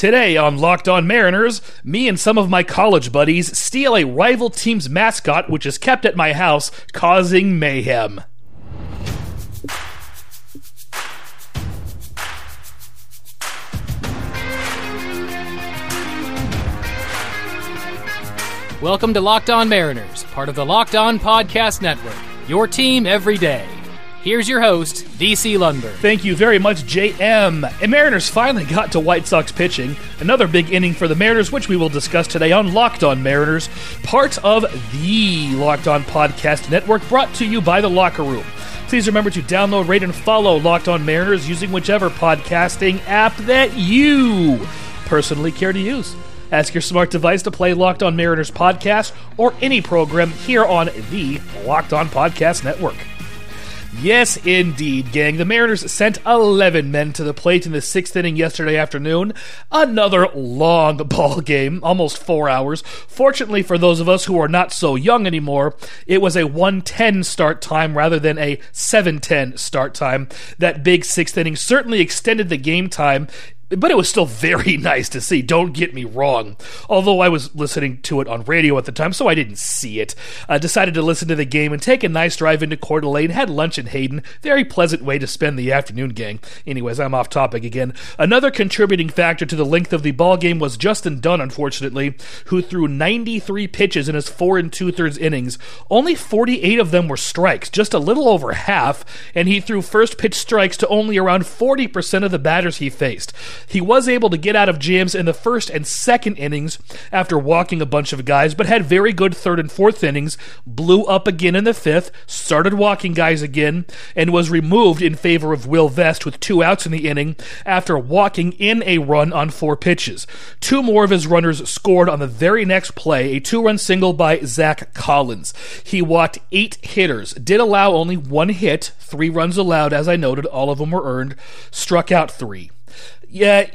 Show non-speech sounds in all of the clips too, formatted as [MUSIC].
Today on Locked On Mariners, me and some of my college buddies steal a rival team's mascot, which is kept at my house, causing mayhem. Welcome to Locked On Mariners, part of the Locked On Podcast Network. Your team every day. Here's your host, DC Lundberg. Thank you very much, JM. And Mariners finally got to White Sox pitching. Another big inning for the Mariners, which we will discuss today on Locked On Mariners, part of the Locked On Podcast Network, brought to you by The Locker Room. Please remember to download, rate, and follow Locked On Mariners using whichever podcasting app that you personally care to use. Ask your smart device to play Locked On Mariners podcast or any program here on the Locked On Podcast Network. Yes, indeed, gang. The Mariners sent 11 men to the plate in the sixth inning yesterday afternoon. Another long [LAUGHS] ball game, almost four hours. Fortunately for those of us who are not so young anymore, it was a 110 start time rather than a 710 start time. That big sixth inning certainly extended the game time but it was still very [LAUGHS] nice to see. Don't get me wrong. Although I was listening to it on radio at the time, so I didn't see it. I decided to listen to the game and take a nice drive into Coeur d'Alene. Had lunch in Hayden. Very pleasant way to spend the afternoon, gang. Anyways, I'm off topic again. Another contributing factor to the length of the ball game was Justin Dunn, unfortunately, who threw 93 pitches in his four and two thirds innings. Only 48 of them were strikes, just a little over half, and he threw first pitch strikes to only around 40% of the batters he faced. He was able to get out of jams in the first and second innings after walking a bunch of guys, but had very good third and fourth innings, blew up again in the fifth, started walking guys again, and was removed in favor of Will Vest with two outs in the inning after walking in a run on four pitches. Two more of his runners scored on the very next play, a two run single by Zach Collins. He walked eight hitters, did allow only one hit, three runs allowed, as I noted, all of them were earned, struck out three yeah,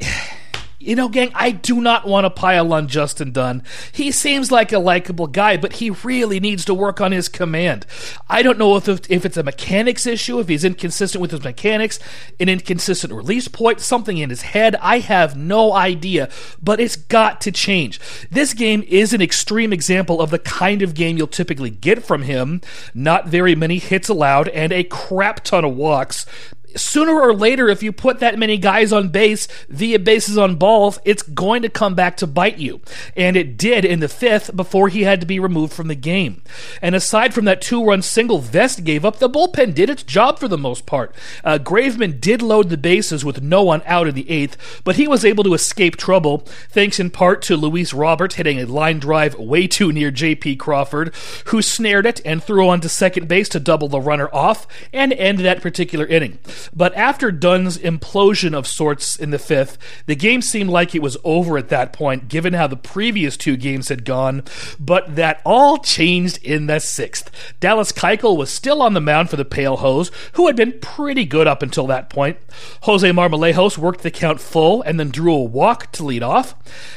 you know, gang, I do not want to pile on Justin Dunn. He seems like a likable guy, but he really needs to work on his command. I don't know if, if it's a mechanics issue, if he's inconsistent with his mechanics, an inconsistent release point, something in his head. I have no idea, but it's got to change. This game is an extreme example of the kind of game you'll typically get from him. Not very many hits allowed and a crap ton of walks sooner or later, if you put that many guys on base via bases on balls, it's going to come back to bite you. And it did in the fifth before he had to be removed from the game. And aside from that two run single Vest gave up, the bullpen did its job for the most part. Uh, Graveman did load the bases with no one out in the eighth, but he was able to escape trouble thanks in part to Luis Robert hitting a line drive way too near J.P. Crawford, who snared it and threw on to second base to double the runner off and end that particular inning. But after Dunn's implosion of sorts in the fifth, the game seemed like it was over at that point, given how the previous two games had gone. But that all changed in the sixth. Dallas Keuchel was still on the mound for the Pale Hose, who had been pretty good up until that point. Jose Marmolejos worked the count full and then drew a walk to lead off.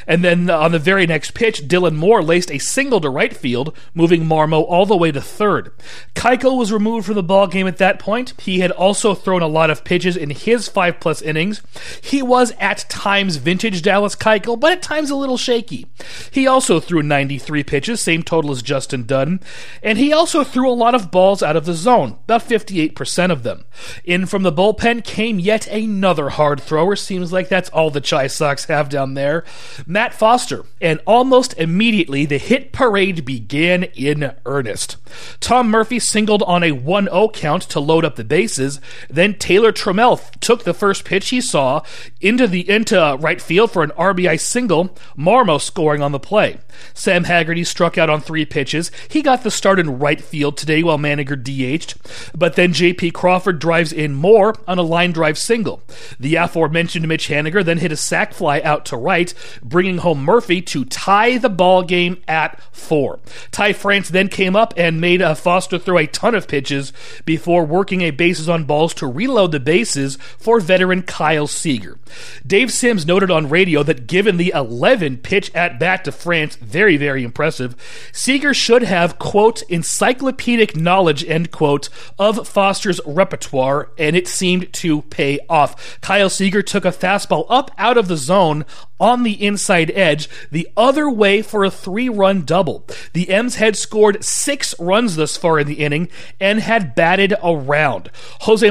And then on the very next pitch, Dylan Moore laced a single to right field, moving Marmo all the way to third. Keuchel was removed from the ball game at that point. He had also thrown a lot of pitches in his five plus innings. He was at times vintage Dallas Keuchel, but at times a little shaky. He also threw 93 pitches, same total as Justin Dunn, and he also threw a lot of balls out of the zone, about 58% of them. In from the bullpen came yet another hard thrower. Seems like that's all the Chi Sox have down there. Matt Foster, and almost immediately the hit parade began in earnest. Tom Murphy singled on a 1 0 count to load up the bases, then Taylor Trammell took the first pitch he saw into the into right field for an RBI single, Marmo scoring on the play. Sam Haggerty struck out on three pitches. He got the start in right field today while Haniger DH'd, but then J.P. Crawford drives in more on a line drive single. The aforementioned Mitch Haniger then hit a sac fly out to right, bringing home Murphy to tie the ball game at four. Ty France then came up and made a Foster throw a ton of pitches before working a bases on balls to relay reload the bases for veteran Kyle Seager. Dave Sims noted on radio that given the 11 pitch at bat to France, very, very impressive, Seager should have, quote, encyclopedic knowledge, end quote, of Foster's repertoire, and it seemed to pay off. Kyle Seager took a fastball up out of the zone on the inside edge, the other way for a three run double. The M's had scored six runs thus far in the inning and had batted around. Jose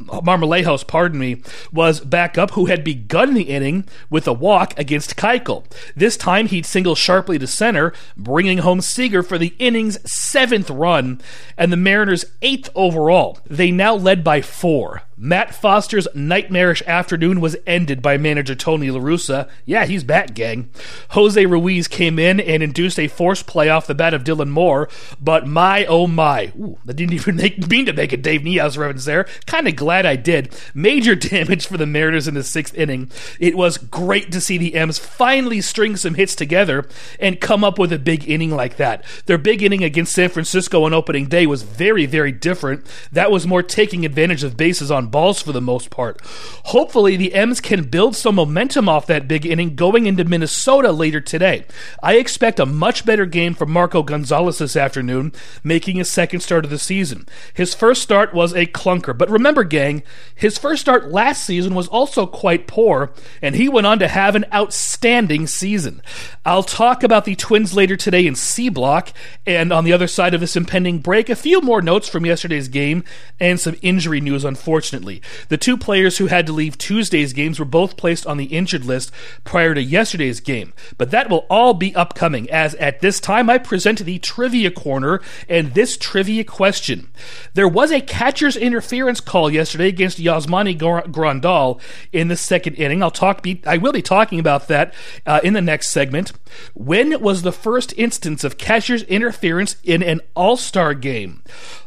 Marmolejos, pardon me, was back up, who had begun the inning with a walk against Keuchel. This time he'd single sharply to center, bringing home Seager for the inning's seventh run and the Mariners' eighth overall. They now led by four. Matt Foster's nightmarish afternoon was ended by manager Tony La Russa. Yeah, he's back, gang. Jose Ruiz came in and induced a forced play off the bat of Dylan Moore, but my oh my, ooh, that didn't [LAUGHS] even make, mean to make a Dave Niehaus reference there. Kind of glad I did. Major [LAUGHS] damage for the Mariners in the sixth inning. It was great to see the M's finally string some hits together and come up with a big inning like that. Their big inning against San Francisco on opening day was very, very different. That was more taking advantage of bases on balls for the most part. Hopefully, the M's can build some momentum off that big inning going into Minnesota later today. I expect a much better game from Marco Gonzalez this afternoon, making his second start of the season. His first start was a clunker, but remember, gang, his first start last season was also quite poor, and he went on to have an outstanding season. I'll talk about the Twins later today in C Block, and on the other side of this impending break, a few more notes from yesterday's game and some injury news, unfortunately. The two players who had to leave Tuesday's games were both placed on the injured list prior to yesterday's game, but that will all be upcoming as at this time I present the trivia corner and this trivia question. There was a catcher's interference call yesterday against Yasmani Grandal in the second inning. I'll talk be, I will be talking about that uh, in the next segment. When was the first instance of catcher's interference in an All-Star game?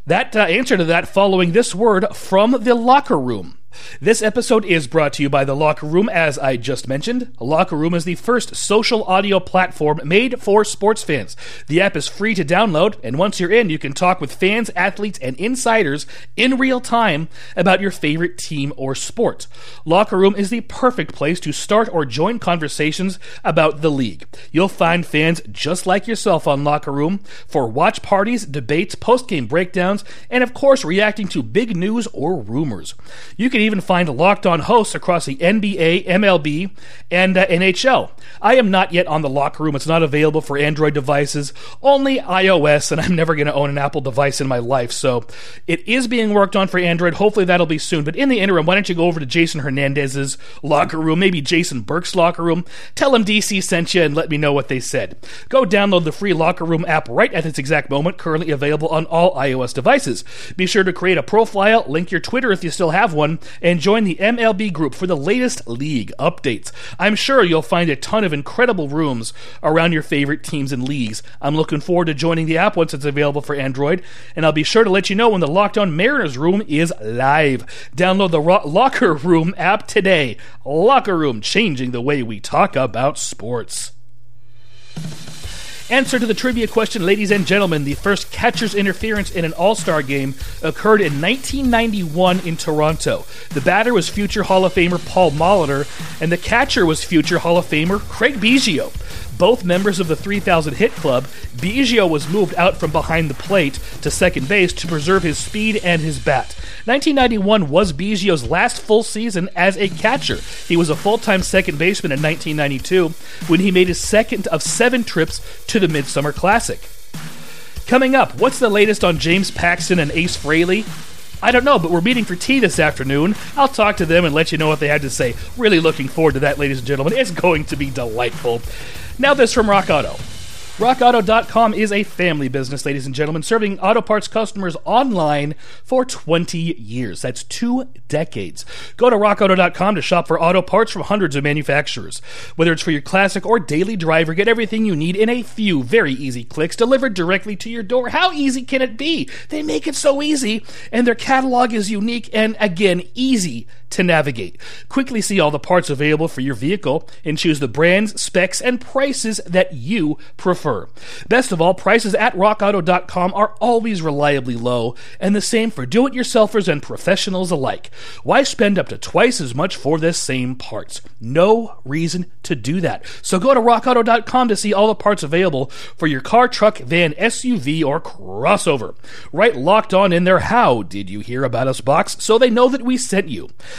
That uh, answer to that following this word from the locker room. This episode is brought to you by The Locker Room, as I just mentioned. Locker Room is the first social audio platform made for sports fans. The app is free to download, and once you're in, you can talk with fans, athletes, and insiders in real time about your favorite team or sport. Locker Room is the perfect place to start or join conversations about the league. You'll find fans just like yourself on Locker Room for watch parties, debates, post game breakdowns, and of course, reacting to big news or rumors. You can even find locked on hosts across the NBA, MLB, and uh, NHL. I am not yet on the locker room. It's not available for Android devices, only iOS, and I'm never going to own an Apple device in my life. So it is being worked on for Android. Hopefully that'll be soon. But in the interim, why don't you go over to Jason Hernandez's locker room, maybe Jason Burke's locker room, tell him DC sent you, and let me know what they said. Go download the free locker room app right at this exact moment, currently available on all iOS devices. Be sure to create a profile, link your Twitter if you still have one, and join the MLB group for the latest league updates. I'm sure you'll find a ton of incredible rooms around your favorite teams and leagues. I'm looking forward to joining the app once it's available for Android, and I'll be sure to let you know when the Locked On Mariners room is live. Download the Ro- Locker Room app today. Locker Room, changing the way we talk about sports. Answer to the trivia question, ladies and gentlemen. The first catcher's interference in an All Star game occurred in 1991 in Toronto. The batter was future Hall of Famer Paul Molitor, and the catcher was future Hall of Famer Craig Biggio both members of the 3000 hit club, Biggio was moved out from behind the plate to second base to preserve his speed and his bat. 1991 was Biggio's last full season as a catcher. He was a full time second baseman in 1992 when he made his second of seven trips to the Midsummer Classic. Coming up, what's the latest on James Paxton and Ace Fraley? I don't know, but we're meeting for tea this afternoon. I'll talk to them and let you know what they had to say. Really looking forward to that, ladies and gentlemen. It's going to be delightful. Now, this from Rock Auto. RockAuto.com is a family business, ladies and gentlemen, serving auto parts customers online for 20 years. That's two decades. Go to RockAuto.com to shop for auto parts from hundreds of manufacturers. Whether it's for your classic or daily driver, get everything you need in a few very easy clicks delivered directly to your door. How easy can it be? They make it so easy, and their catalog is unique and, again, easy to navigate. Quickly see all the parts available for your vehicle and choose the brands, specs, and prices that you prefer. Best of all, prices at rockauto.com are always reliably low, and the same for do it yourselfers and professionals alike. Why spend up to twice as much for the same parts? No reason to do that. So go to rockauto.com to see all the parts available for your car, truck, van, SUV, or crossover. Right locked on in their How Did You Hear About Us box so they know that we sent you.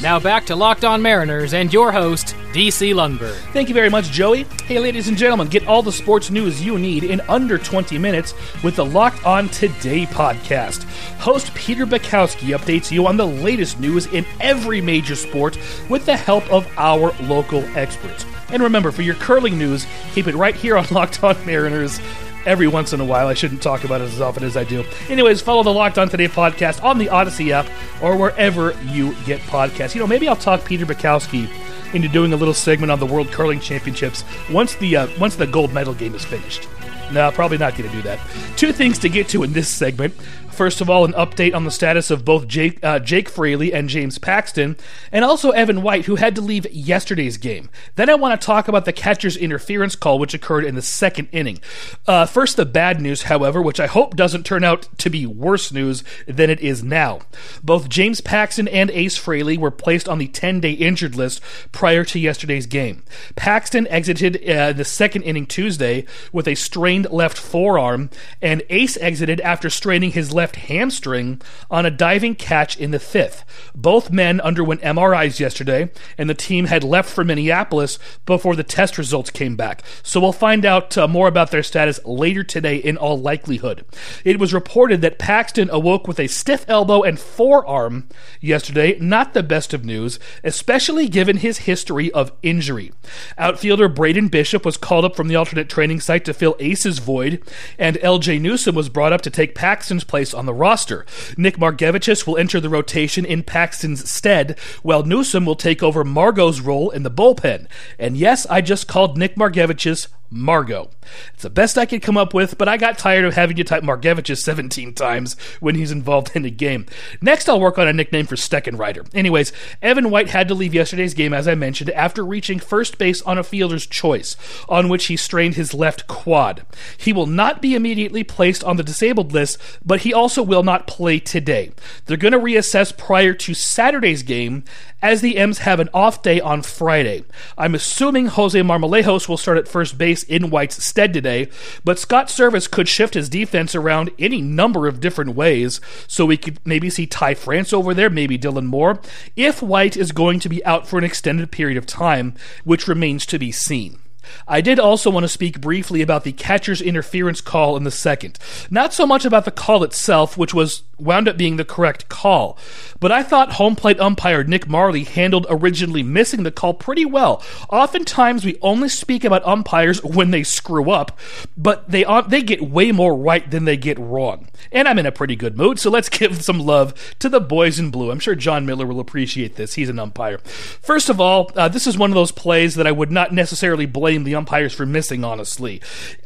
Now back to Locked On Mariners and your host, DC Lundberg. Thank you very much, Joey. Hey, ladies and gentlemen, get all the sports news you need in under 20 minutes with the Locked On Today podcast. Host Peter Bukowski updates you on the latest news in every major sport with the help of our local experts. And remember, for your curling news, keep it right here on [LAUGHS] Locked On Mariners every once in a while. I shouldn't talk about it as often as I do. Anyways, follow the Locked On Today podcast on the Odyssey app or wherever you get podcasts. You know, maybe I'll talk Peter Bukowski into doing a little segment on the World Curling Championships once the uh, once the gold medal game is finished. No, probably not going to do that. Two things to get to in this segment. First of all, an update on the status of both Jake, uh, Jake Fraley and James Paxton, and also Evan White, who had to leave yesterday's game. Then I want to talk about the catcher's interference call, which occurred in the second inning. Uh, first, the bad news, however, which I hope doesn't turn out to be worse news than it is now. Both James Paxton and Ace Fraley were placed on the 10 day injured list prior to yesterday's game. Paxton exited uh, the second inning Tuesday with a strained left forearm, and Ace exited after straining his left left hamstring on a diving catch in the fifth. Both men underwent MRIs yesterday, and the team had left for Minneapolis before the test results came back. So we'll find out uh, more about their status later today in all likelihood. It was reported that Paxton awoke with a stiff elbow and forearm yesterday, not the best of news, especially given his history of injury. Outfielder Braden Bishop was called up from the alternate training site to fill Ace's void, and LJ Newsome was brought up to take Paxton's place on the roster. Nick Margevicius will enter the rotation in Paxton's stead, while Newsome will take over Margot's role in the bullpen. And yes, I just called Nick Margevicius Margot. It's the best I could come up with, but I got tired of having to type Margevicius [LAUGHS] 17 times when he's involved in a game. Next, I'll work on a nickname for Steckenrider. Anyways, Evan White had to leave yesterday's game, as I mentioned, after reaching first base on a fielder's choice, on which he strained his left quad. He will not be immediately placed on the disabled list, but he also will not play today. They're going to reassess prior to Saturday's game, as the M's have an off day on Friday. I'm assuming Jose Marmolejos will start at first base in White's stead today, but Scott Servais could shift his defense around any number of different ways, so we could maybe see Ty France over there, maybe Dylan Moore, if White is going to be out for an extended period of time, which remains to be seen. I did also want to speak briefly about the catcher's interference call in the second. Not so much about the call itself, which was wound up being the correct call, but I thought home plate umpire Nick Mahrley handled originally missing the call pretty well. Oftentimes we only speak about umpires when they screw up, but they they get way more right than they get wrong. And I'm in a pretty good mood, so let's [LAUGHS] give some love to the boys in blue. I'm sure John Miller will appreciate this. He's an umpire. First of all, uh, this is one of those plays that I would not necessarily blame the umpires for missing, honestly.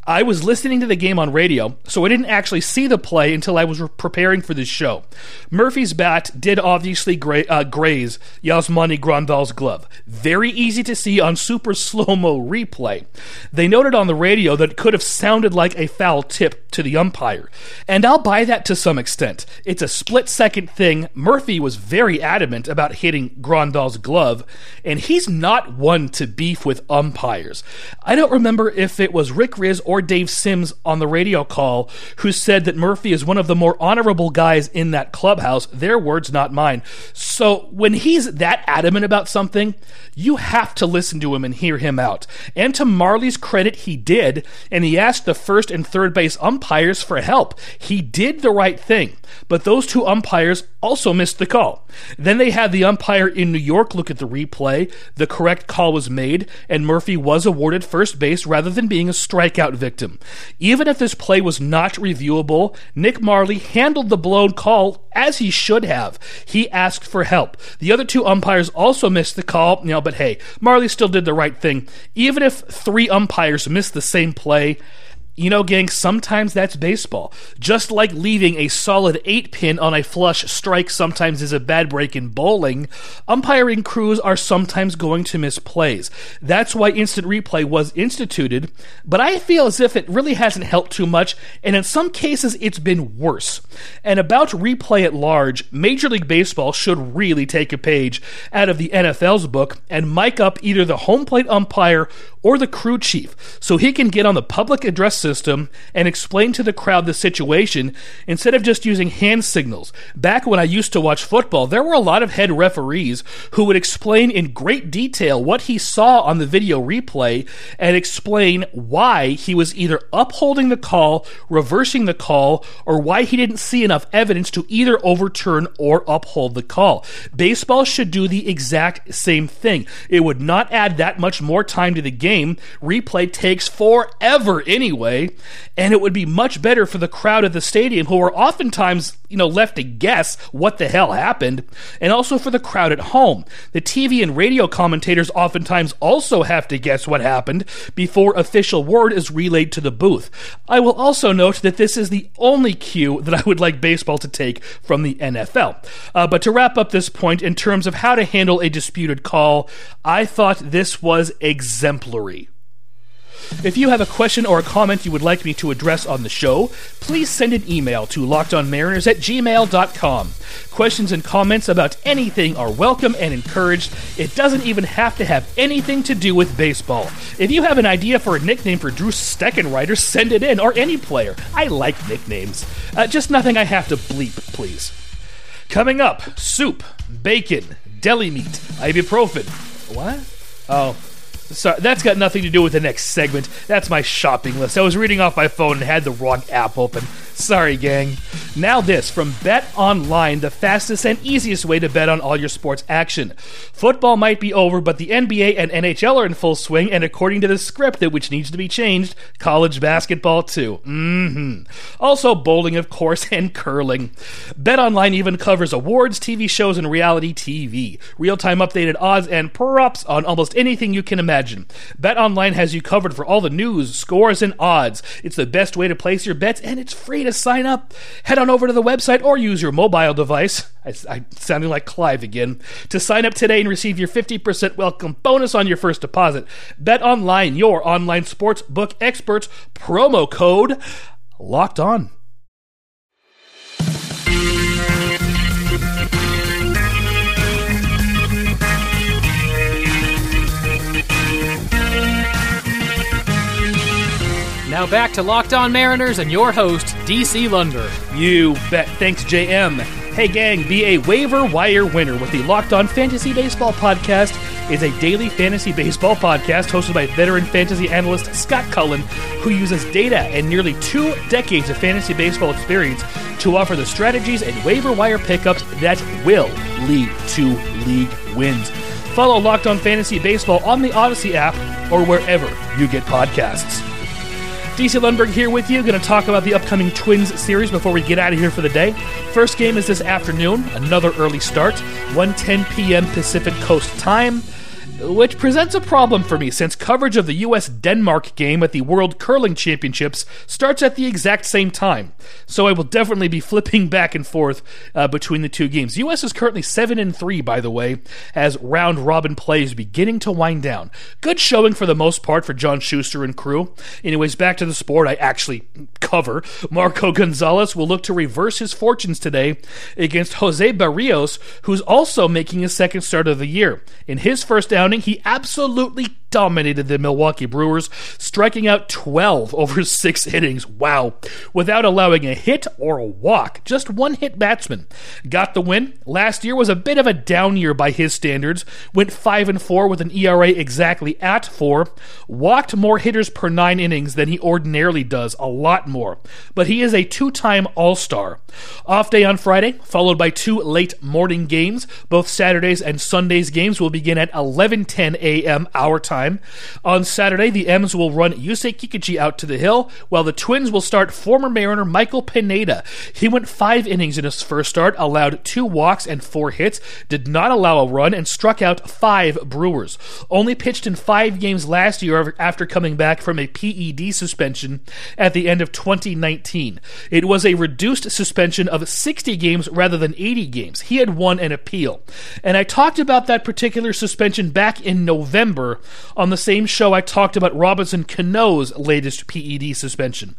I was listening to the game on radio, so I didn't actually see the play until I was preparing for this show. Murphy's bat did obviously gra- uh, graze Yasmani Grandal's glove. Very easy to see on super [LAUGHS] slow mo replay. They noted on the radio that it could have sounded like a foul tip to the umpire. And I'll buy that to some extent. It's a split second thing. Murphy was very adamant about hitting Grandal's glove, and he's not one to beef with umpires. I don't remember if it was Rick Rizzs or Dave Sims on the radio call who said that Murphy is one of the more honorable guys in that clubhouse. Their words, not mine. So when he's that adamant about something, you have to listen to him and hear him out. And to Mahrley's credit, he did, and he asked the first and third base umpires for help. He did the right thing, but those two umpires also missed the call. Then they had the umpire in New York look at the replay. The correct call was made, and Murphy was awarded first base rather than being a strikeout victim. Even if this play was not reviewable, Nick Mahrley handled the blow call, as he should have. He asked for help. The other two umpires also missed the call, you know, but hey, Mahrley still did the right thing. Even if three umpires missed the same play, you know, gang, sometimes that's baseball. Just like leaving a solid eight pin on a flush strike sometimes is a bad break in bowling, umpiring crews are sometimes going to miss plays. That's why instant replay was instituted, but I feel as if it really hasn't helped too much, and in some cases it's been worse. And about replay at large, Major League Baseball should really take a page out of the NFL's book and mic up either the home plate umpire or the crew chief so he can get on the public address system and explain to the crowd the situation instead of just using hand signals. Back when I used to watch football, there were a lot of head referees who would explain in great detail what he saw on the video replay and explain why he was either upholding the call, reversing the call, or why he didn't see enough evidence to either overturn or uphold the call. Baseball should do the exact same thing. It would not add that much more time to the game. Replay takes forever anyway, and it would be much better for the crowd at the stadium who are oftentimes, you know, left to guess what the hell happened, and also for the crowd at home. The TV and radio commentators oftentimes also have to guess what happened before official word is relayed to the booth. I will also note that this is the only cue that I would like baseball to take from the NFL. Uh, but to wrap up this point, in terms of how to handle a disputed call, I thought this was exemplary. If you have a question or a comment you would like me to address on the show, please send an email to lockedonmariners at gmail.com. Questions and comments about anything are welcome and encouraged. It doesn't even have to have anything to do with baseball. If you have an idea for a nickname for Drew Steckenrider, send it in, or any player. I like nicknames. Uh, just nothing I have to bleep, please. Coming up, soup, bacon, deli meat, ibuprofen. What? Oh, Sorry, that's got nothing to do with the next segment. That's my shopping list. I was reading off my phone and had the wrong app open. Sorry, gang. Now, this from Bet Online, the fastest and easiest way to bet on all your sports action. Football might be over, but the NBA and NHL are in full swing, and according to the script, that which needs to be changed, college basketball too. Mm-hmm. Also, bowling, of course, [LAUGHS] and curling. Bet Online even covers awards, TV shows, and reality TV. Real time updated odds and props on almost anything you can imagine. Bet Online has you covered for all the news, scores, and odds. It's the best way to place your bets, and it's free to sign up. Head on over to the website or use your mobile device. I, I sounding like Clive again. To sign up today and receive your 50% welcome bonus on your first deposit. Bet online, your online sports book experts. Promo code locked on. Now back to Locked On Mariners and your host, DC Lunder. You bet. Thanks, JM. Hey, gang, be a waiver wire winner with the Locked On Fantasy Baseball Podcast. is a daily fantasy baseball podcast hosted by veteran fantasy analyst Scott Cullen, who uses data and nearly two decades of fantasy baseball experience to offer the strategies and waiver wire pickups that will lead to league wins. Follow Locked On Fantasy Baseball on the Odyssey app or wherever you get podcasts. DC Lundberg here with you. Going to talk about the upcoming Twins series before we get out of here for the day. First game is this afternoon, another early start, 1:10 p.m. Pacific Coast time which presents a problem for me since coverage of the US Denmark game at the World Curling Championships starts at the exact same time. So I will definitely be [LAUGHS] flipping back and forth uh, between the two games. US is currently 7 and 3 by the way as round robin play is beginning to wind down. Good showing for the most part for John Shuster and crew. Anyways, back to the sport I actually cover. Marco Gonzalez will look to reverse his fortunes today against Jose Berrios, who's also making his second start of the year. In his first outing he absolutely dominated the Milwaukee Brewers, striking out 12 [LAUGHS] over six innings. Wow. Without allowing a hit or a walk. Just one hit batsman. Got the win. Last year was a bit of a down year by his standards. Went 5 and 4 with an ERA exactly at 4. Walked more hitters per 9 innings than he ordinarily does. A lot more. But he is a two time All Star. Off day on Friday, followed by two late morning games. Both Saturdays and Sundays games will begin at 11:10 a.m. our time time. On Saturday, the M's will run Yusei Kikuchi out to the hill, while the Twins will start former Mariner Michael Pineda. He went five innings in his first start, allowed two walks and four hits, did not allow a run, and struck out five Brewers. Only pitched in five games last year after coming back from a PED suspension at the end of 2019. It was a reduced suspension of 60 games rather than 80 games. He had won an appeal. And I talked about that particular suspension back in November on the same show I talked about Robinson Cano's latest PED suspension.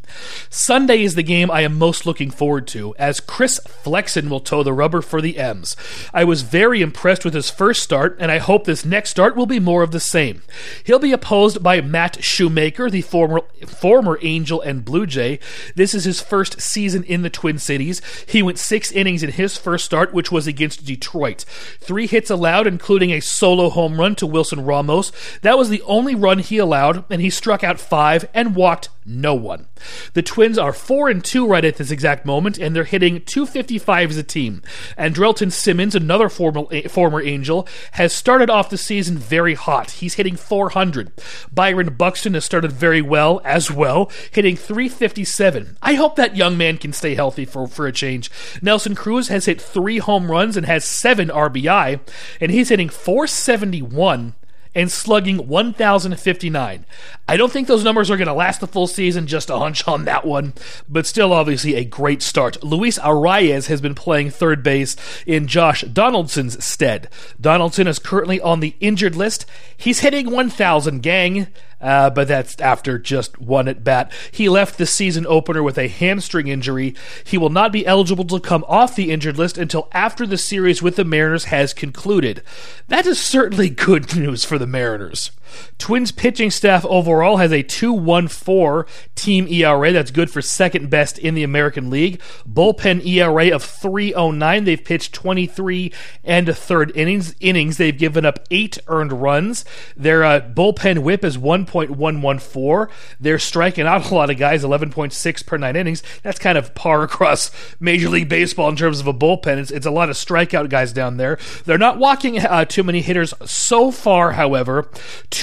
Sunday is the game I am most looking forward to, as Chris Flexen will toe the rubber for the M's. I was very impressed with his first start, and I hope this next start will be more of the same. He'll be opposed by Matt Shoemaker, the former former Angel and Blue Jay. This is his first season in the Twin Cities. He went six innings in his first start, which was against Detroit. Three hits allowed, including a solo home run to Wilson Ramos. That was the only run he allowed, and he struck out five and walked no one. The Twins are 4 and 2 right at this exact moment, and they're hitting 255 as a team. Andrelton Simmons, another former, former Angel, has started off the season very hot. He's hitting 400. Byron Buxton has started very well as well, hitting 357. I hope that young man can stay healthy for, for a change. Nelson Cruz has hit three home runs and has seven RBI, and he's hitting 471 and slugging 1,059. I don't think those numbers are going to last the full season, just a hunch on that one, but still obviously a great start. Luis Arraez has been playing third base in Josh Donaldson's stead. Donaldson is currently on the injured list. He's hitting 1,000, gang uh, but that's after just one at bat. He left the season opener with a hamstring injury. He will not be eligible to come off the injured list until after the series with the Mariners has concluded. That is certainly good [LAUGHS] news for the Mariners. Twins pitching staff overall has a 2.14 team ERA. That's good for second best in the American League. Bullpen ERA of 3.09. They've pitched 23 and a third innings. Innings. They've given up eight earned runs. Their uh, bullpen WHIP is 1.114. They're striking out a lot of guys. 11.6 per nine innings. That's kind of par across Major League Baseball in terms of a bullpen. It's, it's a lot of strikeout guys down there. They're not walking uh, too many hitters so far. However.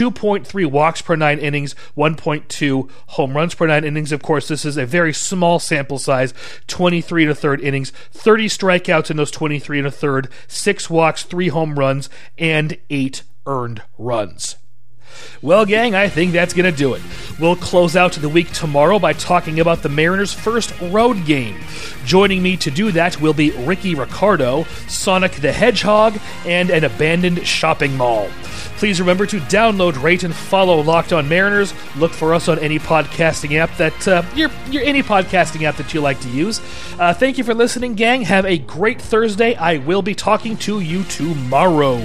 2.3 walks per nine innings, 1.2 home runs per nine innings. Of course, this is a very small sample size 23 and a third innings, 30 strikeouts in those 23 and a third, six walks, three home runs, and eight earned runs. Well, gang, I think that's going to do it. We'll close out the week tomorrow by talking about the Mariners' first road game. Joining me to do that will be Ricky Ricardo, Sonic the Hedgehog, and an abandoned shopping mall. Please remember to download, rate, and follow Locked On Mariners. Look for us on any podcasting app that uh, your your any podcasting app that you like to use. Uh, thank you for listening, gang. Have a great Thursday. I will be talking to you tomorrow.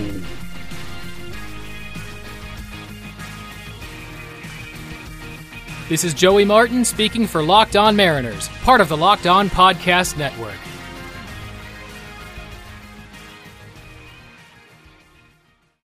This is Joey Martin speaking for Locked On Mariners, part of the Locked On Podcast Network.